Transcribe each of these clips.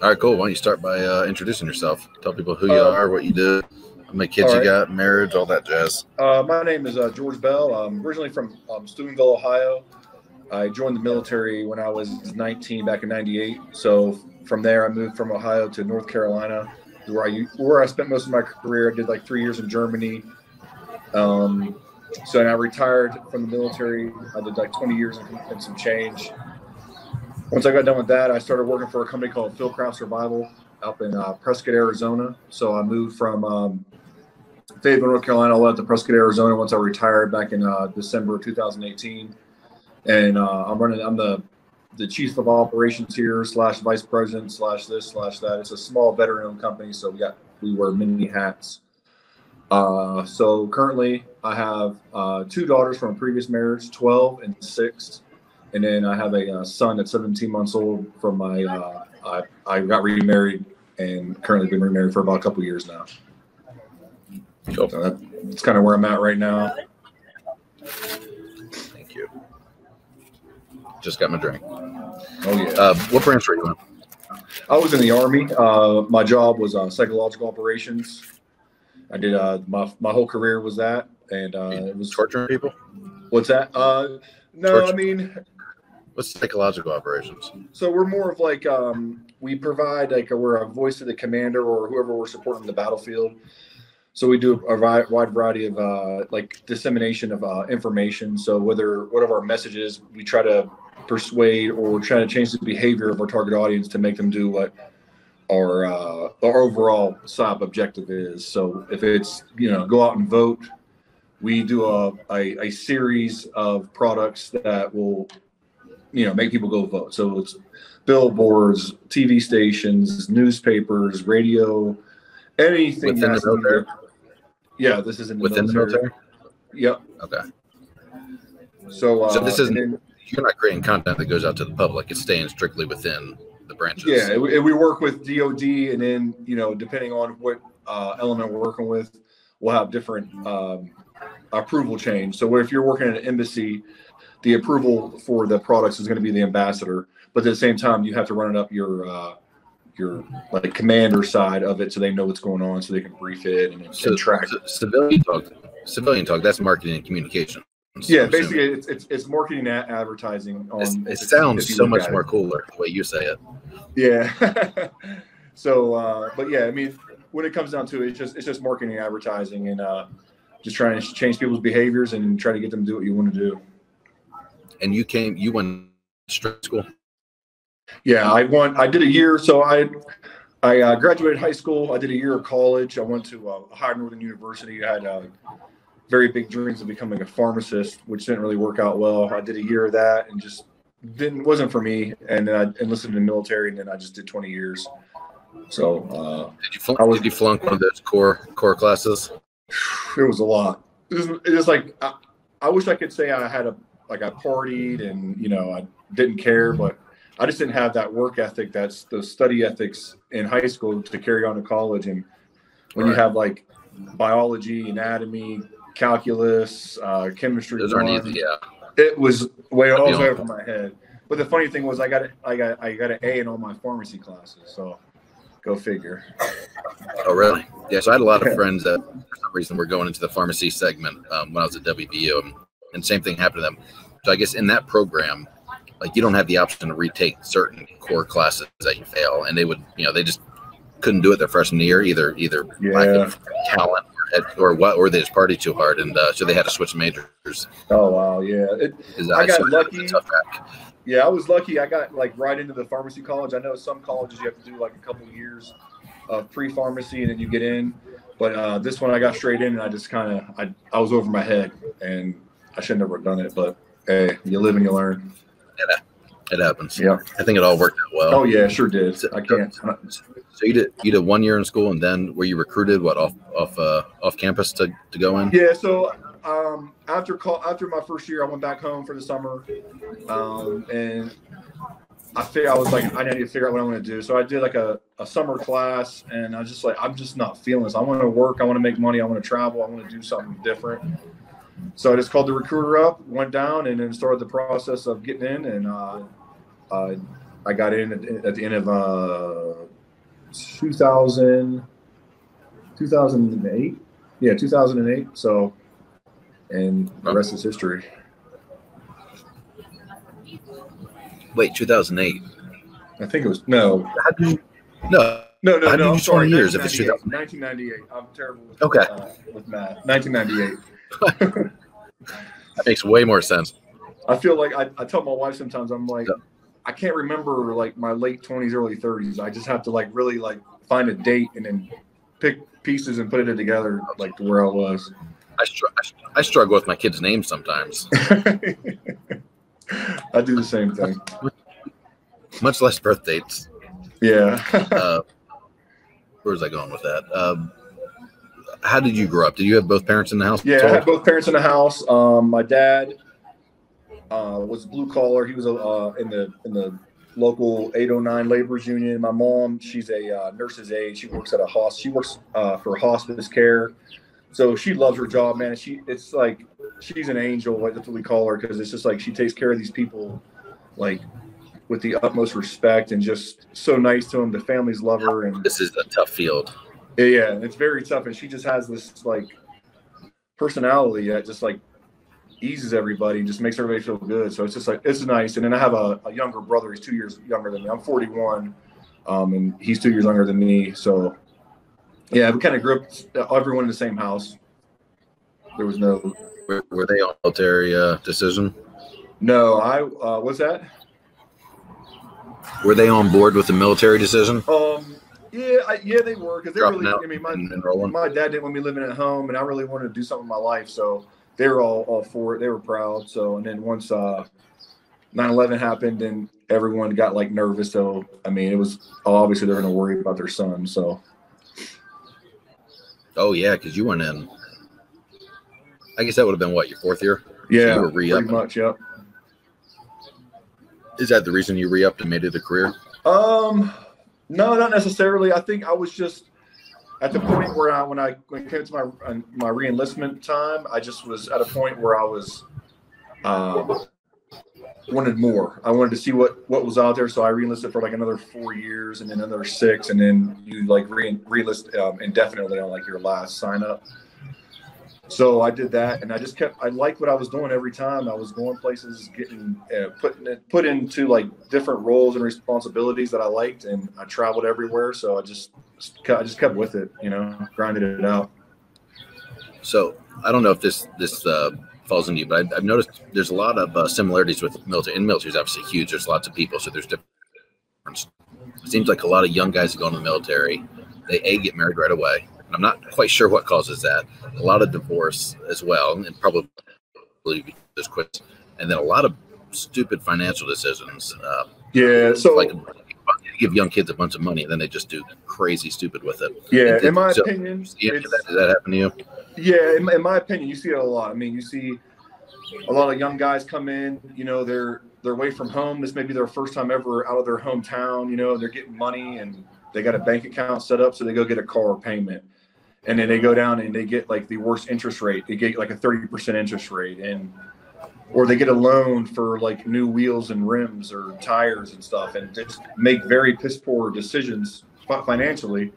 All right, cool. Why don't you start by uh, introducing yourself? Tell people who you Uh, are, what you do, how many kids all you got, marriage, all that jazz. Uh, my name is uh, George Bell. I'm originally from um, Steubenville, Ohio. I joined the military when I was 19 back in '98. So from there, I moved from Ohio to North Carolina, where I where I spent most of my career. I did like three years in Germany. Um, so then I retired from the military. I did like 20 years and, and some change. Once I got done with that, I started working for a company called Fieldcraft Survival up in uh, Prescott, Arizona. So I moved from um, Fayetteville, North Carolina, all the way out to Prescott, Arizona. Once I retired back in uh, December of 2018, and uh, I'm running. I'm the the chief of operations here, slash vice president, slash this, slash that. It's a small veteran-owned company, so we got we wear many hats. Uh, so currently, I have uh, two daughters from a previous marriage, 12 and six, and then I have a uh, son that's 17 months old from my. Uh, I, I got remarried and currently been remarried for about a couple years now. Cool. So that, that's kind of where I'm at right now. Thank you. Just got my drink. Oh yeah. Uh, what branch were you in? I was in the army. Uh, my job was uh, psychological operations. I did uh, my my whole career was that, and uh, it was Torturing people? what's that? Uh, no, I mean, What's psychological operations? so we're more of like um, we provide like a, we're a voice of the commander or whoever we're supporting in the battlefield. So we do a wide variety of uh, like dissemination of uh, information. So whether what of our messages, we try to persuade or try to change the behavior of our target audience to make them do what our uh, our overall SOP objective is. So if it's you know go out and vote, we do a, a, a series of products that will you know make people go vote. So it's billboards, TV stations, newspapers, radio, anything Within the military? Yeah, this is in the Within the military? Yep. Okay. So, uh, So this isn't- then- You're not creating content that goes out to the public. It's staying strictly within the branches. Yeah, and we and we work with DoD, and then you know, depending on what uh, element we're working with, we'll have different um, approval change. So, if you're working at an embassy, the approval for the products is going to be the ambassador, but at the same time, you have to run it up your uh, your like commander side of it, so they know what's going on, so they can brief it and, So, and track. c- civilian talk, civilian talk. That's marketing and communication. Yeah, basically, it's, it's it's marketing and advertising. On It's, it sounds so much at it. more cooler the way you say it. Yeah. so, uh, but yeah, I mean, when it comes down to it, it's just it's just marketing and advertising and uh, just trying to change people's behaviors and try to get them to do what you want to do. And you came, you went straight to school. Yeah, I went. I did a year. So I I uh, graduated high school. I did a year of college. I went to uh, Ohio Northern University. I had uh, very big dreams of becoming a pharmacist, which didn't really work out well. I did a year of that and just didn't wasn't for me. And then I enlisted in the military, and then I just did 20 years. So uh, Did you flunk, I was- did you flunk one of those core core classes? it was a lot. It was, it was like I, I wish I could say I had a like I partied and you know I didn't care, but I just didn't have that work ethic. That's the study ethics in high school to carry on to college. And when you have like biology, anatomy, calculus, uh, chemistry, Those aren't easy. Yeah. it was way all I'd be the way over my head. But the funny thing was I got it. I got I got an A in all my pharmacy classes. So go figure. Oh, really? Yeah. So I had a lot of friends that, for some reason, were going into the pharmacy segment um, when I was at WVU, and, same thing happened to them. So I guess in that program, like you don't have the option to retake certain core classes that you fail, and they would, you know, they just couldn't do it their freshman year, either either lack of talent or, or what, or they just party too hard, and uh, so they had to switch majors. Oh wow, yeah. It, Is I got lucky. Yeah, I was lucky. I got like right into the pharmacy college. I know some colleges you have to do like a couple of years of pre-pharmacy and then you get in. But uh, this one I got straight in and I just kind of I, I was over my head and I should never have done it. But hey, you live and you learn. It happens. Yeah. I think it all worked out well. Oh yeah, sure did. I can't. So you did you did one year in school, and then were you recruited what off off uh, off campus to, to go in? Yeah. So um, after call after my first year, I went back home for the summer, um, and I figured I was like, I need to figure out what I want to do. So I did like a, a summer class, and I was just like, I'm just not feeling this. I want to work. I want to make money. I want to travel. I want to do something different. So I just called the recruiter up, went down, and then started the process of getting in. And uh, uh, I got in at, at the end of uh, 2000, 2008. Yeah, 2008. So, and the rest is history. Wait, 2008. I think it was no. You, no, No, no, no. I'm sorry. years if it's 1998. 1998. I'm terrible with, Okay. uh, with math. 1998. That makes way more sense. I feel like I, I tell my wife sometimes I'm like Yeah. I can't remember like my late 20s, early 30s. I just have to like really like find a date and then pick pieces and put it together like to where I was. I, str- I struggle with my kids' names sometimes, I do the same thing. much less birth dates. Yeah. Uh, where was I going with that? Um, how did you grow up? Did you have both parents in the house? Yeah, I had both parents in the house. Um, my dad uh, was blue collar. He was uh, in the in the local 809 laborers union. My mom, she's a uh, nurse's aide. She works at a hospice. She works uh, for hospice care. So she loves her job, man. She it's like she's an angel. Like that's what we call her because it's just like she takes care of these people, like with the utmost respect and just so nice to them. The families love her and This is a tough field. Yeah, yeah, it's very tough, and she just has this like personality that just like eases everybody, and just makes everybody feel good. So it's just like it's nice. And then I have a, a younger brother; he's two years younger than me. I'm 41, um, and he's two years younger than me. So yeah, we kind of grew up everyone in the same house. There was no Were, were they on military uh, decision? no. I uh, what's that? Were they on board with the military decision? Um, yeah, I, yeah, they were because they Dropping really. I mean, my my dad didn't want me living at home, and I really wanted to do something with my life, so they were all all for it. They were proud. So, and then once uh, 9/11 happened, and everyone got like nervous. So, I mean, it was obviously they're going to worry about their son. So, Oh yeah, because you went in. I guess that would have been what your fourth year. yeah, were pretty much. Yep. Is that the reason you re-upped and made it a career? Um, no, not necessarily. I think I was just at the point where I, when I when it came to my my reenlistment time, I just was at a point where I was uh, wanted more. I wanted to see what what was out there, so I reenlisted for like another four years, and then another six, and then you like re relist um, indefinitely on like your last sign up. So I did that, and I just kept. I liked what I was doing every time. I was going places, getting uh, put put into like different roles and responsibilities that I liked, and I traveled everywhere. So I just I just kept with it, you know, grinded it out. So I don't know if this this uh, falls into you, but I, I've noticed there's a lot of uh, similarities with military. And military is obviously huge. There's lots of people, so there's different. It seems like a lot of young guys that go in the military, they a get married right away. And I'm not quite sure what causes that. A lot of divorce as well, and probably just quits, and then a lot of stupid financial decisions. Uh, Yeah. So like give young kids a bunch of money, and then they just do crazy stupid with it. yeah, And in my so- opinion, Yeah, did that, that happen to you? Yeah, in, in my opinion, you see it a lot. I mean, you see a lot of young guys come in. You know, they're they're away from home. This may be their first time ever out of their hometown. You know, they're getting money and they got a bank account set up, so they go get a car payment, and then they go down and they get like the worst interest rate. They get like a thirty percent interest rate, and or they get a loan for like new wheels and rims or tires and stuff, and just make very piss poor decisions financially.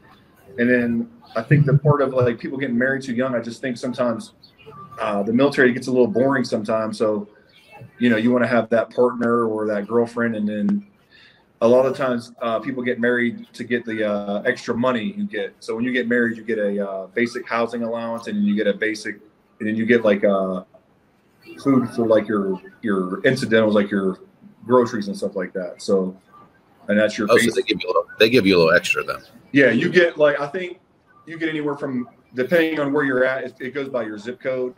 And then I think the part of like people getting married too young, I just think sometimes uh, the military gets a little boring sometimes. So, you know, you want to have that partner or that girlfriend, and then a lot of times uh, people get married to get the uh, extra money you get. So when you get married, you get a uh, basic housing allowance, and you get a basic, and then you get like uh, food for like your your incidentals, like your groceries and stuff like that. So, and that's your Oh, so they give you a little, they give you a little extra then. Yeah, you get like I think you get anywhere from depending on where you're at. It, it goes by your zip code.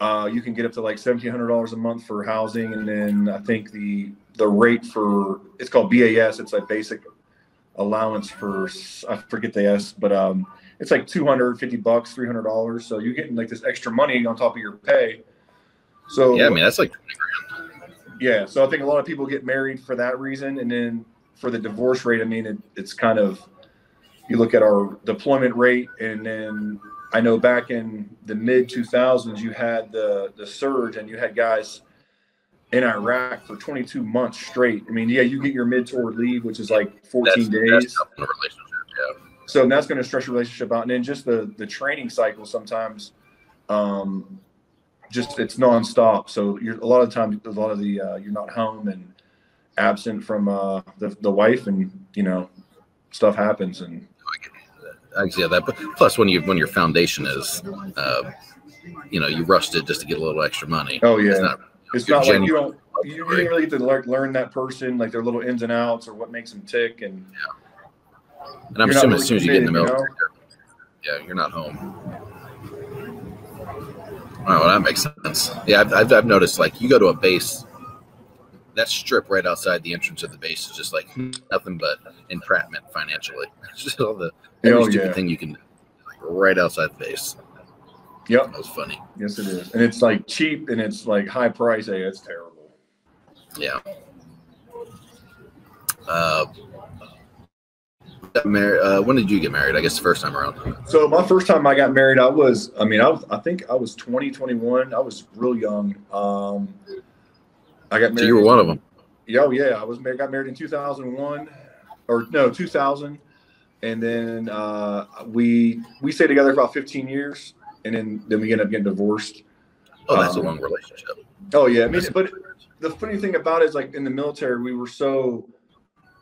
Uh, you can get up to like seventeen hundred dollars a month for housing, and then I think the the rate for it's called BAS. It's like basic allowance for I forget the S, but um, it's like two hundred fifty bucks, three hundred dollars. So you're getting like this extra money on top of your pay. So Yeah, I mean that's like yeah, so I think a lot of people get married for that reason, and then for the divorce rate, I mean, it, it's kind of you look at our deployment rate, and then I know back in the mid 2000s, you had the the surge, and you had guys in Iraq for 22 months straight. I mean, yeah, you get your mid tour leave, which is like 14 That's, days. that's a relationship. Yeah. so that's going to stress your relationship out and then just the the training cycle sometimes um just it's nonstop so you're a lot of times a lot of the uh, you're not home and absent from uh the, the wife and you know stuff happens and I see that. But plus, when you when your foundation is, uh, you know, you rushed it just to get a little extra money. oh yeah It's not. it's not like you don't you didn't really get to learn, learn that person like their little ins and outs or what makes them tick and Yeah. And I'm assuming really as soon as you get in the military, you're- yeah, you're not home. Oh, well, that makes sense. Yeah, I've, I've, I've noticed like you go to a base, that strip right outside the entrance of the base is just like nothing but entrapment financially. It's just all the every Oh, stupid yeah. thing you can, like right outside the base. yep That was funny. yes it is and it's like cheap and it's like high price hey it's terrible Yeah. Uh, married, uh, when did you get married? I guess the first time around. So my first time I got married, I was, I mean, I was, I think I was 20, 21. I was real young. Um, I got married. So you were one of them. Yeah, oh yeah. I was married, got married in 2001 or no, 2000. And then, uh, we, we stayed together for about 15 years and then, then we ended up getting divorced. Oh, that's a Um, long relationship. Oh yeah. I mean, but the funny thing about it is like in the military, we were so,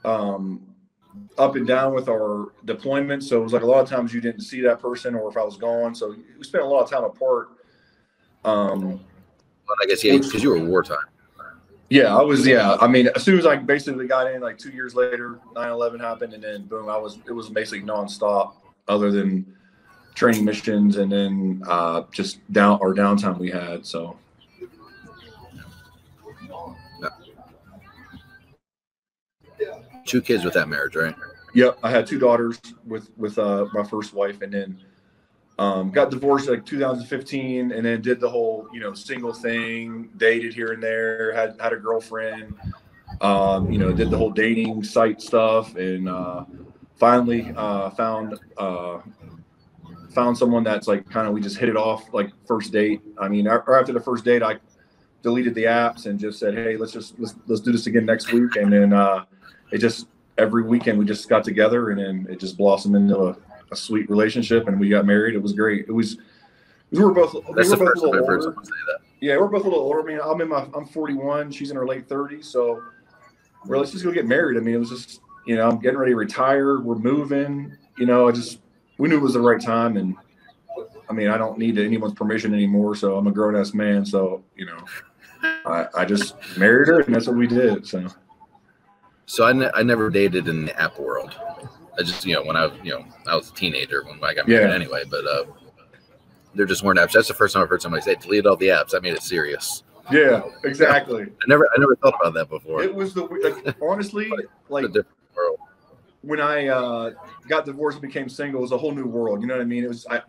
um, up and down with our deployment. So it was like a lot of times you didn't see that person or if I was gone. So we spent a lot of time apart. Um, But I guess yeah, because you were wartime. Yeah, I was, yeah. I mean, as soon as I basically got in, like two years later, 9 11 happened. And then boom, I was, it was basically nonstop other than training missions and then uh, just down our downtime we had. So Two kids with that marriage, right? Yep, I had two daughters with with uh, my first wife, and then um, got divorced like 2015, and then did the whole you know single thing, dated here and there, had had a girlfriend, um, you know, did the whole dating site stuff, and uh, finally uh, found uh, found someone that's like kind of we just hit it off like first date. I mean, or after the first date, I deleted the apps and just said, hey, let's just let's let's do this again next week, and then uh, it just every weekend we just got together and then it just blossomed into a, a sweet relationship and we got married. It was great. It was we were both we That's were the both first time little I've heard older. someone say that. Yeah, we're both a little older. I mean, I'm in my I'm 41. She's in her late 30s. So we're let's just go get married. I mean, it was just you know I'm getting ready to retire. We're moving. You know, I just we knew it was the right time and. I mean, I don't need anyone's permission anymore, so I'm a grown ass man. So you know, I, I just married her, and that's what we did. So So I, ne- I never dated in the app world. I just, you know, when I was, you know, I was a teenager when I got married Yeah. anyway, but uh, there just weren't apps. That's the first time I've heard somebody say, delete all the apps. I made it serious. yeah, exactly. I never, I never thought about that before. It was the like honestly like a different world. when I uh, got divorced and became single, it was a whole new world. You know what I mean? It was I,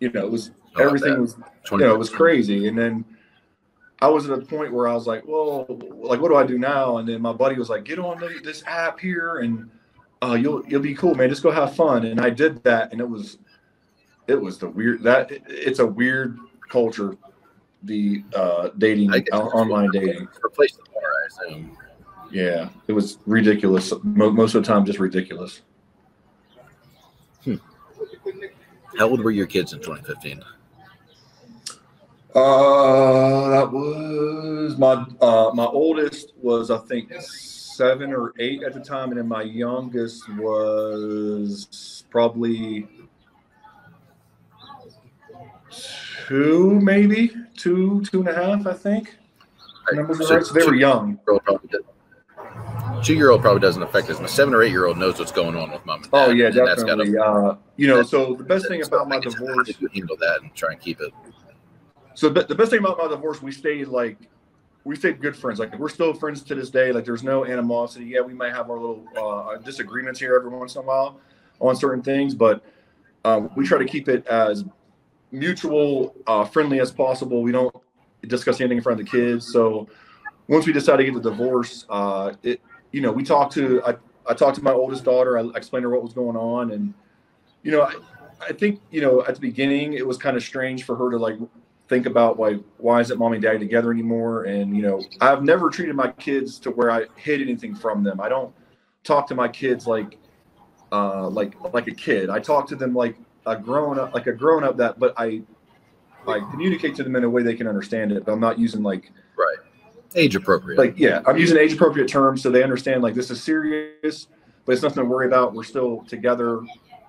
you know, it was I everything was you know it was crazy. And then I was at a point where I was like, well, like what do I do now? And then my buddy was like, get on the, this app here and uh, you'll you'll be cool, man. Just go have fun. And I did that, and it was it was the weird that it- it's a weird culture, the uh, dating guess online dating. Replace the bar, I assume. Yeah, it was ridiculous. Most of the time, just ridiculous. How old were your kids in 2015? Uh, that was my uh my oldest was I think seven or eight at the time, and then my youngest was probably two, maybe two, two and a half. I think. Are So right. So they were young. probably did- Two-year-old probably doesn't affect us. My seven or eight-year-old knows what's going on with mom and dad. Oh yeah, and that's gotta- definitely. Uh, you know, so the best thing about my I guess How divorce. you handle that and try and keep it? So the, the best thing about my divorce, we stayed like we stayed good friends. Like we're still friends to this day. Like there's no animosity. Yeah, we might have our little uh, disagreements here every once in a while on certain things, but um, we try to keep it as mutual, uh, friendly as possible. We don't discuss anything in front of the kids. So once we decided to get the divorce, uh, it you know we talked to I, I talked to my oldest daughter. I explained her what was going on, and you know I, I think you know at the beginning it was kind of strange for her to like think about why why isn't mommy and daddy together anymore? And you know, I've never treated my kids to where I hid anything from them. I don't talk to my kids like uh, like like a kid. I talk to them like a grown up, like a grown up. That, but I I communicate to them in a way they can understand it. But I'm not using like right age appropriate. Like yeah, I'm using age appropriate terms so they understand like this is serious, but it's nothing to worry about. We're still together,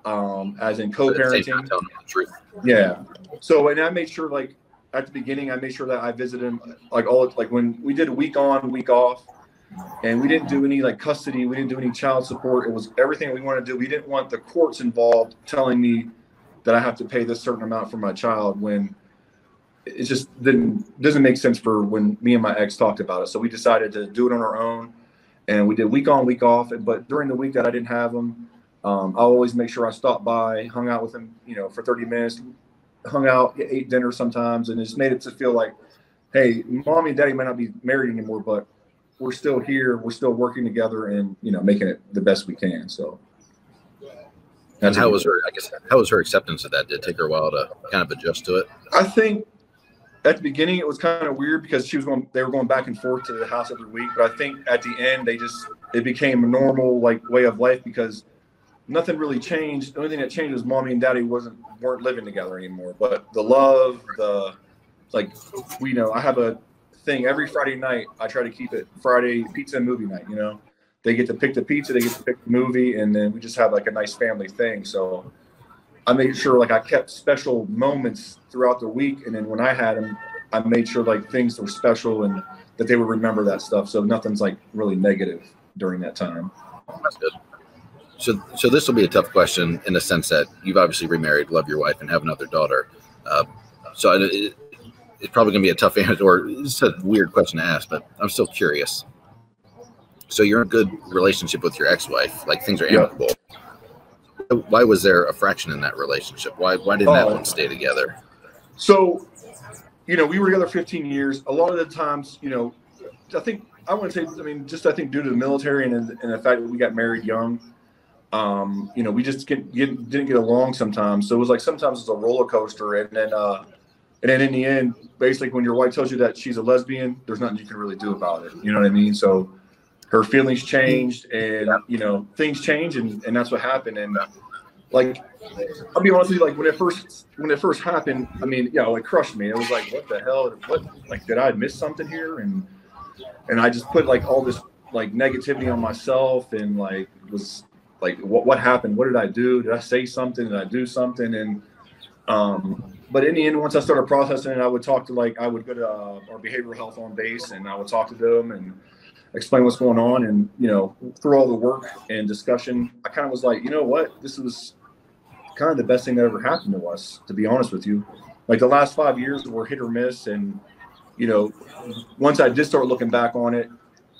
um, as in co-parenting. Yeah. So and I made sure like at the beginning I made sure that I visited him like all like when we did a week on week off and we didn't do any like custody we didn't do any child support. It was everything we wanted to do. We didn't want the courts involved telling me that i have to pay this certain amount for my child when it just didn't doesn't make sense for when me and my ex talked about it. So we decided to do it on our own and we did week on week off but during the week that i didn't have him um, i always make sure i stopped by hung out with him you know for 30 minutes hung out ate dinner sometimes and just made it to feel like hey mommy and daddy might not be married anymore but we're still here. We're still working together and you know making it the best we can. So. And how was her? I guess how was her acceptance of that? Did it take her a while to kind of adjust to it? I think at the beginning it was kind of weird because she was going. They were going back and forth to the house every week. But I think at the end they just it became a normal like way of life because nothing really changed. The only thing that changed was mommy and daddy wasn't weren't living together anymore. But the love, the like, we know I have a thing every Friday night. I try to keep it Friday pizza and movie night. You know, they get to pick the pizza, they get to pick the movie, and then we just have like a nice family thing. So I made sure like I kept special moments throughout the week, and then when I had them, I made sure like things were special and that they would remember that stuff. So nothing's like really negative during that time. That's good. So, so this will be a tough question in the sense that you've obviously remarried, love your wife, and have another daughter. Uh, so it, it's probably going to be a tough answer, or it's a weird question to ask, but I'm still curious. So you're in a good relationship with your ex-wife, like things are amicable. Yeah. Why was there a fraction in that relationship? Why why didn't that oh. one stay together? So, you know, we were together 15 years. A lot of the times, you know, I think I want to say, I mean, just I think due to the military and, and the fact that we got married young, um, you know, we just get, get, didn't get along sometimes. So it was like sometimes it's a roller coaster, and then uh, and then in the end, basically, when your wife tells you that she's a lesbian, there's nothing you can really do about it. You know what I mean? So her feelings changed, and you know things change, and, and that's what happened. And like, I'll be honest with you, like when it first when it first happened, I mean, yeah, it crushed me. It was like, what the hell? What like did I miss something here? And and I just put like all this like negativity on myself, and like was like, what what happened? What did I do? Did I say something? Did I do something? And um but in the end, once I started processing it, I would talk to like I would go to uh, our behavioral health on base, and I would talk to them and explain what's going on. And you know, through all the work and discussion, I kind of was like, you know what, this was kind of the best thing that ever happened to us. To be honest with you, like the last five years were hit or miss, and you know, once I did start looking back on it,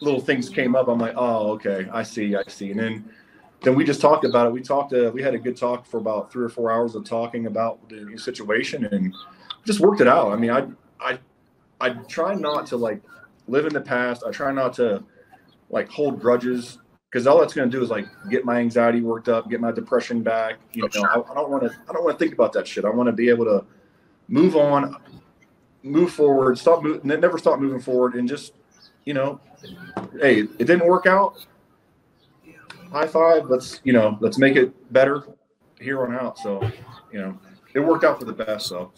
little things came up. I'm like, oh, okay, I see, I see, and then then we just talked about it. We talked. Uh, we had a good talk for about three or four hours of talking about the situation and just worked it out. I mean, I I I try not to like live in the past. I try not to like hold grudges because all that's going to do is like get my anxiety worked up, get my depression back. You know, I, I don't want to. I don't want to think about that shit. I want to be able to move on, move forward, stop, move, never stop moving forward, and just you know, hey, it didn't work out high five. Let's you know, let's make it better here on out. So, you know, it worked out for the best. So.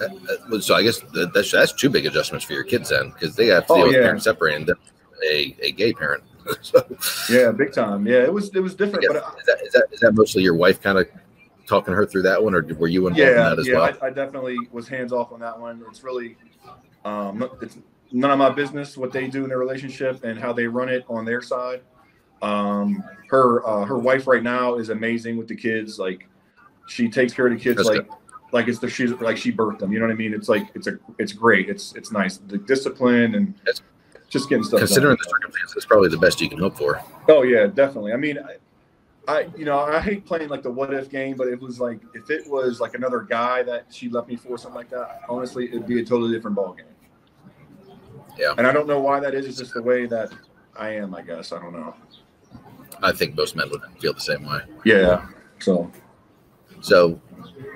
Uh, so I guess that's that's two big adjustments for your kids then, because they have to deal oh, yeah. with parents separating them, a, a gay parent. so, yeah, big time. Yeah, it was it was different. But is that, is that is that mostly your wife kind of talking her through that one, or were you involved yeah, in that as yeah, well? I, I definitely was hands off on that one. It's really um, it's none of my business what they do in their relationship and how they run it on their side. Um, her uh, her wife right now is amazing with the kids. Like she takes care of the kids That's like good. like it's the she's like she birthed them. You know what I mean? It's like it's a it's great. It's it's nice. The discipline and That's, just getting stuff. Considering done. the circumstances, it's probably the best you can hope for. Oh yeah, definitely. I mean. I, I, you know, I hate playing like the what if game, but it was like if it was like another guy that she left me for something like that. Honestly, it'd be a totally different ball game. Yeah. And I don't know why that is. It's just the way that I am. I guess I don't know. I think most men would feel the same way. Yeah. So. So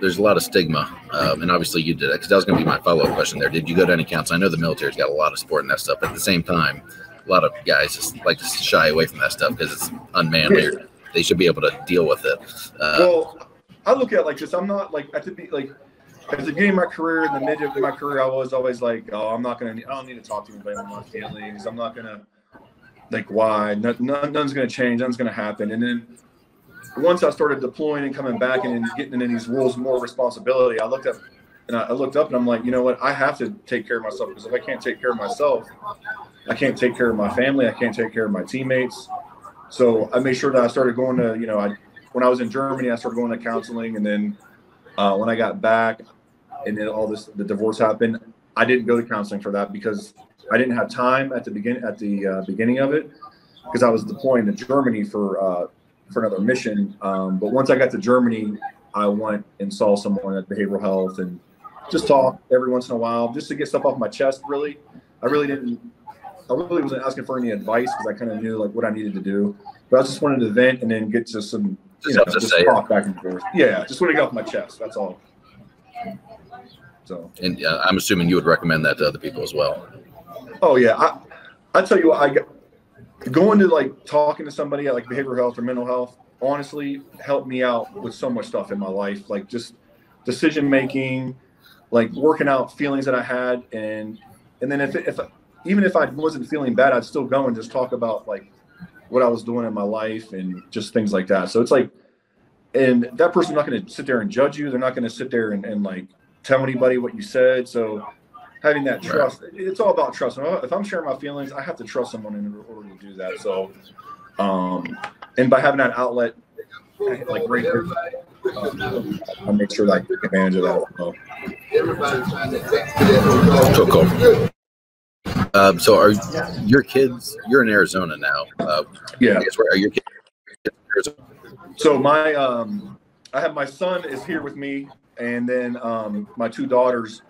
there's a lot of stigma, um, and obviously you did it because that was going to be my follow up question. There, did you go to any council? I know the military's got a lot of support in that stuff, but at the same time, a lot of guys just like to shy away from that stuff because it's unmanly. Or they should be able to deal with it. Uh, well, I look at it like this. I'm not like at the be like at the beginning of my career, in the mid of my career, I was always like, oh, I'm not gonna, I don't need to talk to anybody about my feelings. I'm not gonna like why. None, nothing's gonna change. Nothing's gonna happen. And then once I started deploying and coming back and getting into these roles more responsibility, I looked up and I looked up and I'm like, you know what? I have to take care of myself because if I can't take care of myself, I can't take care of my family. I can't take care of my teammates. So I made sure that I started going to, you know, I when I was in Germany, I started going to counseling, and then uh, when I got back, and then all this, the divorce happened. I didn't go to counseling for that because I didn't have time at the begin at the uh, beginning of it because I was deploying to Germany for uh, for another mission. Um, but once I got to Germany, I went and saw someone at behavioral health and just talk every once in a while just to get stuff off my chest. Really, I really didn't. I really wasn't asking for any advice because I kind of knew like what I needed to do. But I just wanted to vent and then get to some, you know, just talk back and forth. Yeah, just want to get off my chest. That's all. So. And uh, I'm assuming you would recommend that to other people as well. Oh yeah, I I tell you what, I got going to like talking to somebody at like behavioral health or mental health honestly helped me out with so much stuff in my life like just decision making like working out feelings that i had. And and then if, if even if i wasn't feeling bad i'd still go and just talk about like what i was doing in my life and just things like that. So it's like and that person's not going to sit there and judge you. They're not going to sit there and, and like tell anybody what you said. So having that trust. Right. It's all about trust. If I'm sharing my feelings, I have to trust someone in order to do that. So, um, and by having that outlet, like right here, um, I make sure that I take advantage of that. So cool. Um, so are your kids? You're in Arizona now. Uh, yeah. where are your kids? So my um, I have my son is here with me, and then um, my two daughters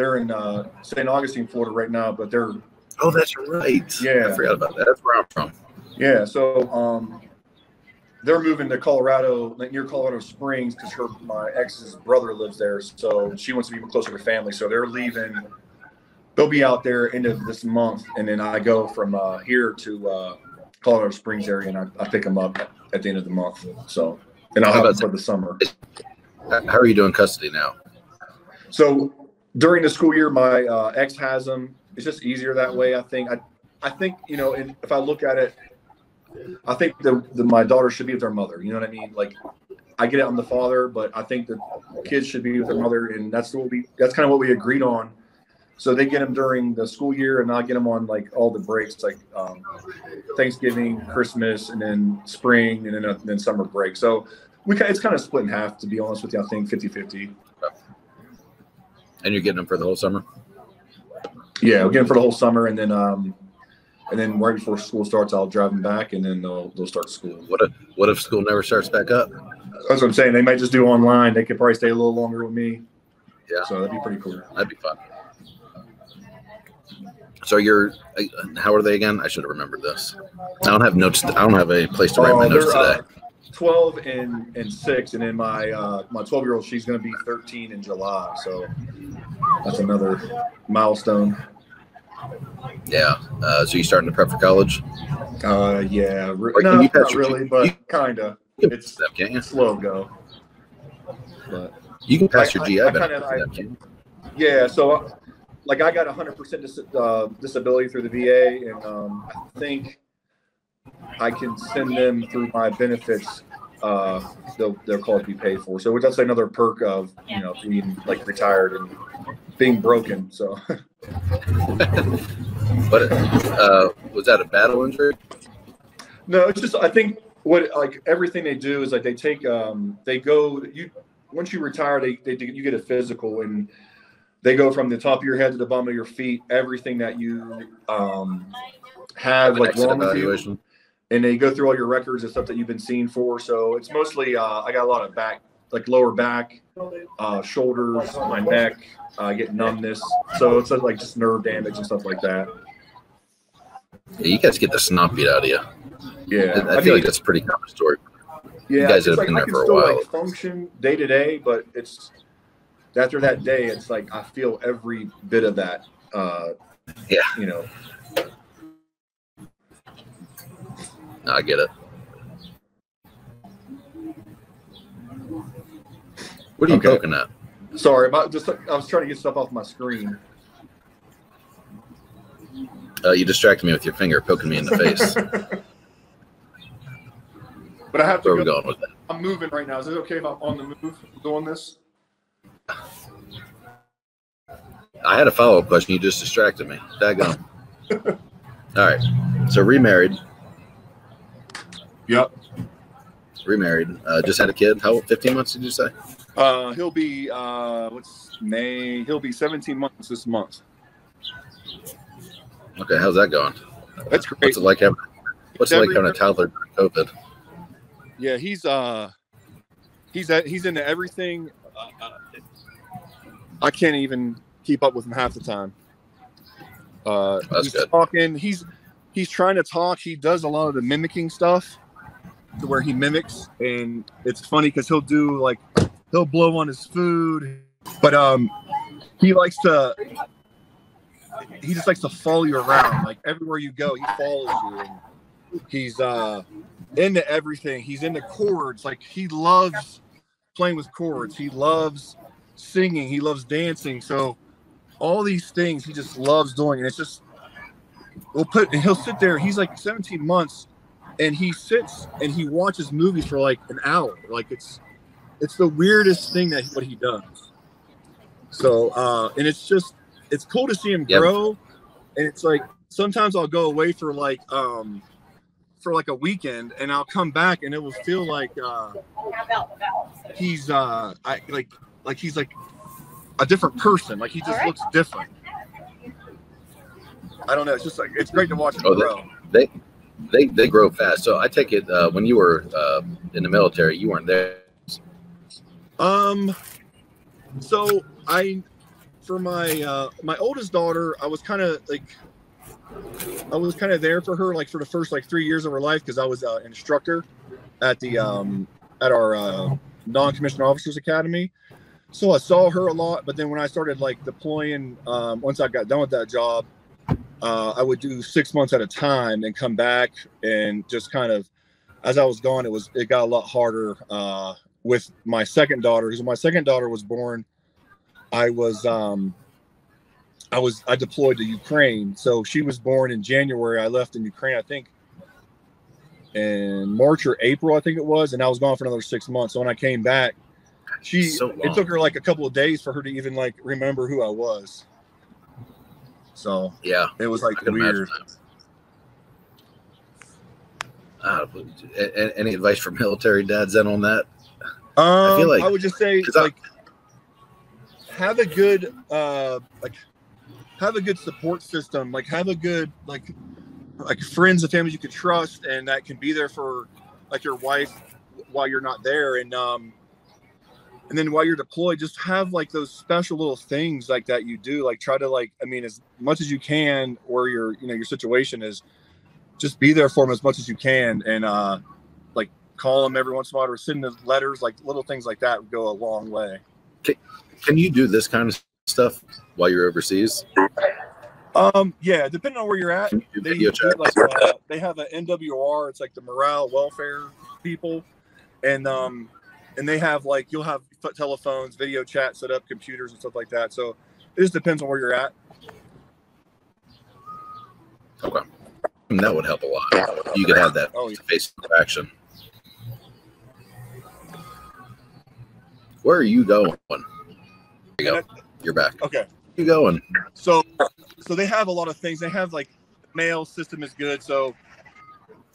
they're in uh, St. Augustine, Florida, right now. But they're oh, that's right. Yeah, I forgot about that. That's where I'm from. Yeah, so um, they're moving to Colorado, like near Colorado Springs, because her my ex's brother lives there. So she wants to be closer to family. So they're leaving. They'll be out there end of this month, and then I go from uh, here to uh, Colorado Springs area, and I, I, pick them up at the end of the month. So, and I'll have them for the summer. How are you doing custody now? So during the school year, my uh, ex has them. It's just easier that way. I think. I, I think you know, and if I look at it, I think the, my daughter should be with their mother. You know what I mean? Like, I get it. I'm the father, but I think the kids should be with their mother, and that's what we. That's kind of what we agreed on. So they get them during the school year, and I get them on like all the breaks, like um, Thanksgiving, Christmas, and then spring, and then uh, then summer break. So we it's kind of split in half, to be honest with you. I think 50-50. And you're getting them for the whole summer? Yeah, we're getting for the whole summer, and then um, and then right before school starts, I'll drive them back, and then they'll they'll start school. What if what if school never starts back up? That's what I'm saying. They might just do online. They could probably stay a little longer with me. Yeah, so that'd be pretty cool. That'd be fun. So you're how are they again? I should have remembered this. I don't have notes. I don't have a place to write my uh, notes today. Uh, 12 and, and 6 and then my uh, my 12 year old she's going to be 13 in july so that's another milestone. Yeah uh, so you starting to prep for college? Uh yeah re- no, not really but kind of it's them, can't you? slow go. But you can pass I, your gi I, I them, yeah so like i got 100% dis- uh, disability through the va and um, i think I can send them through my benefits. Uh, they'll they'll call it be paid for. So that's another perk of you know being like retired and being broken. So. but uh, was that a battle injury? No, it's just I think what like everything they do is like they take um they go you once you retire they, they you get a physical and they go from the top of your head to the bottom of your feet everything that you um have like wrong with you and they go through all your records and stuff that you've been seen for. So it's mostly uh, I got a lot of back, like lower back, uh, shoulders, my neck, uh, get numbness. So it's like just nerve damage and stuff like that. Yeah, you guys get the snot beat out of you. Yeah, I, I, I feel mean, like that's a pretty common story. Yeah, You guys have like been I there for a still while. like function day to day, but it's after that day, it's like I feel every bit of that. Uh, Yeah. you know. No, I get it. What are you Okay. poking at? Sorry, about just I was trying to get stuff off my screen. Uh, you distracted me with your finger poking me in the face. But I have Where are to we go. going with that? I'm moving right now. Is it okay if I'm on the move doing this? I had a follow up question. You just distracted me. Daggone. All right. So remarried, Yep. remarried. Uh, just had a kid. How old? 15 months did you say? Uh, he'll be uh, what's May? He'll be 17 months this month. Okay. How's that going? That's great. What's it like having? What's it like having a toddler during COVID? Yeah, he's uh, he's at, he's into everything. Uh, I can't even keep up with him half the time. Uh, That's he's good. talking. He's he's trying to talk. He does a lot of the mimicking stuff, where he mimics, and it's funny because he'll do like he'll blow on his food, but um, he likes to. He just likes to follow you around. Like everywhere you go, he follows you. And he's uh into everything. He's into cords. Like he loves playing with cords. He loves singing. He loves dancing. So all these things he just loves doing. And it's just we'll put and he'll sit there. He's like 17 months and he sits and he watches movies for like an hour. Like it's it's the weirdest thing that what he does. So uh and it's just it's cool to see him Yep. grow. And it's like sometimes I'll go away for like um for like a weekend and I'll come back and it will feel like uh he's uh I like like he's like a different person. Like he just looks different. I don't know. It's just like it's great to watch him Oh, grow. They they grow fast. So I take it uh, when you were uh, in the military, you weren't there. Um, so I, for my uh, my oldest daughter, I was kind of like, I was kind of there for her like for the first like three years of her life because I was uh, an instructor at the um at our uh, non-commissioned officers academy. So I saw her a lot, but then when I started like deploying, um, once I got done with that job, uh, I would do six months at a time and come back and just kind of, as I was gone, it was it got a lot harder. Uh, with my second daughter because my second daughter was born i was um i was i deployed to ukraine. So she was born in january. I left in ukraine i think in march or april i think it was and i was gone for another six months. So when i came back she So it took her like a couple of days for her to even like remember who i was so Yeah, it was like I weird. Uh, any advice for military dads then on that? Um, I feel like- would just say 'cause I- like have a good uh like have a good support system. Like have a good like like friends and families you can trust and that can be there for like your wife while you're not there and um and then while you're deployed just have like those special little things like that you do like try to like i mean as much as you can or your you know your situation is just be there for them as much as you can and uh like call them every once in a while or send them letters like little things like that would go a long way Can you do this kind of stuff while you're overseas? um yeah depending on where you're at you they video chat? like uh, they have a MWR. It's like the morale welfare people, and um, and they have like you'll have telephones, video chat set up, computers and stuff like that. So it just depends on where you're at. Okay, And that would help a lot. You could have that Oh, face interaction. Where are you going? There you go. You're back. Okay, Where you going? so so they have a lot of things. They have like mail system is good. So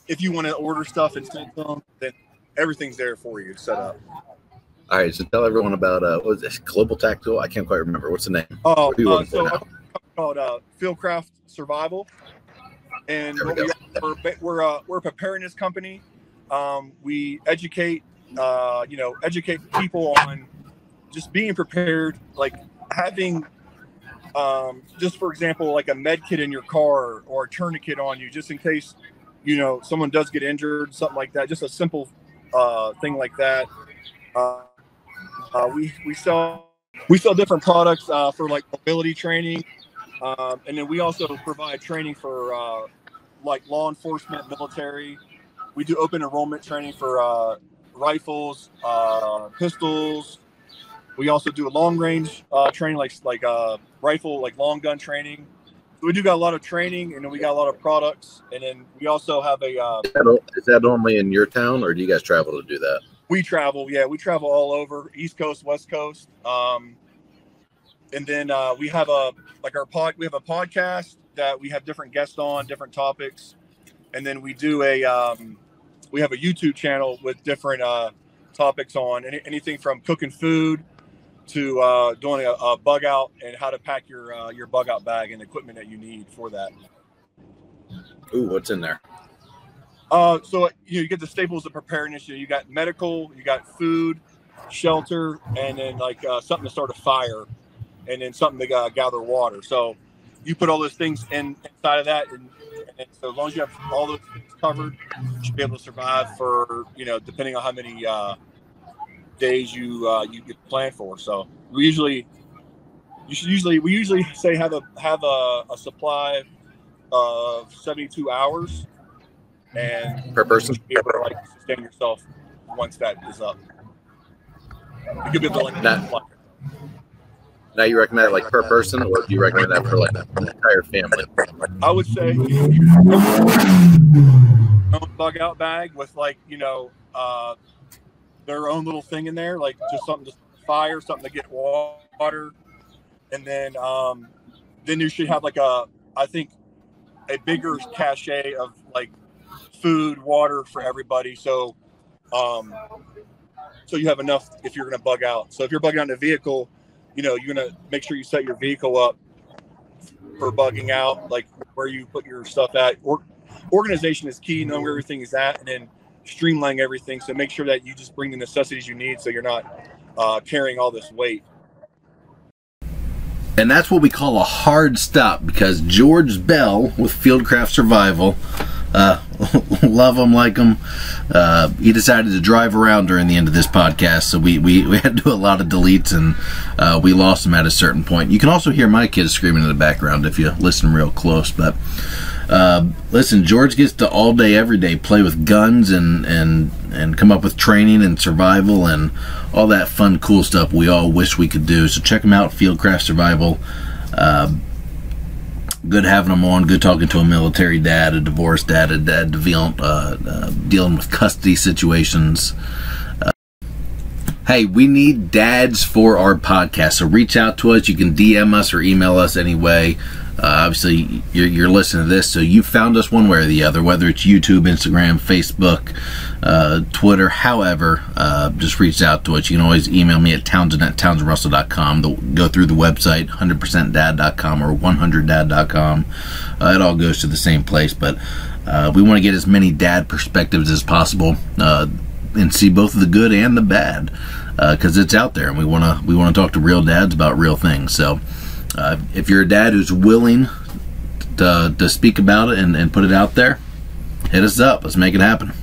if you want to order stuff and send them, then everything's there for you set up. All right, so tell everyone about uh, what is this? Global Tactical? I can't quite remember. What's the name? Oh, uh, so now? called uh, Fieldcraft Survival, and we are, we're we're a, we're a preparedness company. Um, we educate, uh, you know, educate people on just being prepared, like having, um, just for example, like a med kit in your car or a tourniquet on you, just in case, you know, someone does get injured, something like that. Just a simple uh, thing like that. Uh, uh, we we sell we sell different products uh, for like mobility training, um, and then we also provide training for uh, like law enforcement, military. We do open enrollment training for uh, rifles, uh, pistols. We also do a long range uh, training, like like rifle, like long gun training. We do got a lot of training, and then we got a lot of products, and then we also have a. Is that, o- is that only in your town, or do you guys travel to do that? We travel, yeah, we travel all over, East Coast, West Coast. Um, and then uh, we have a like our pod. We have a podcast that we have different guests on, different topics, and then we do a um, we have a YouTube channel with different uh, topics on any, anything from cooking food to uh, doing a, a bug out and how to pack your uh, your bug out bag and equipment that you need for that. Ooh, what's in there? Uh, so you, know, you get the staples of preparedness. You, got medical, you got food, shelter, and then like uh, something to start a fire, and then something to uh, gather water. So you put all those things in inside of that, and, and so as long as you have all those things covered, you should be able to survive for you know depending on how many uh, days you uh, you planned for. So we usually you should usually we usually say have a have a, a supply of 72 hours and Per person? be able to like sustain yourself once that is up. You could be able to like That- Now you recommend that like per person, or do you recommend that for like an entire family? I would say own bug out bag with like you know uh, their own little thing in there, like just something to fire, something to get water, and then um, then you should have like a I think a bigger cachet of like food, water for everybody. So um, so you have enough if you're going to bug out. So if you're bugging out in a vehicle, you know you're going to make sure you set your vehicle up for bugging out, like where you put your stuff at. Or, organization is key, knowing where everything is at, and then streamlining everything. So make sure that you just bring the necessities you need, so you're not uh, carrying all this weight. And that's what we call a hard stop because George Bell with Fieldcraft Survival, uh, love him, like him. Uh, he decided to drive around during the end of this podcast, so we, we, we had to do a lot of deletes and uh, we lost him at a certain point. You can also hear my kids screaming in the background if you listen real close. But uh, listen, George gets to all day, every day play with guns and, and, and come up with training and survival and all that fun, cool stuff we all wish we could do. So check him out, Fieldcraft Survival. Uh, good having him on. Good talking to a military dad, a divorced dad, a dad dealing, uh, uh, dealing with custody situations. Uh, hey, we need dads for our podcast. So reach out to us. You can DM us or email us anyway. Uh, obviously, you're, you're listening to this, so you found us one way or the other, whether it's YouTube, Instagram, Facebook, uh, Twitter, however, uh, just reach out to us. You can always email me at townsend at townsendrussell.com. Go through the website, 100%dad.com or 100dad.com. Uh, it all goes to the same place, but uh, we want to get as many dad perspectives as possible uh, and see both the good and the bad because it's out there, and we want to we want to talk to real dads about real things. So. Uh, if you're a dad who's willing to, to speak about it and, and put it out there, hit us up. Let's make it happen.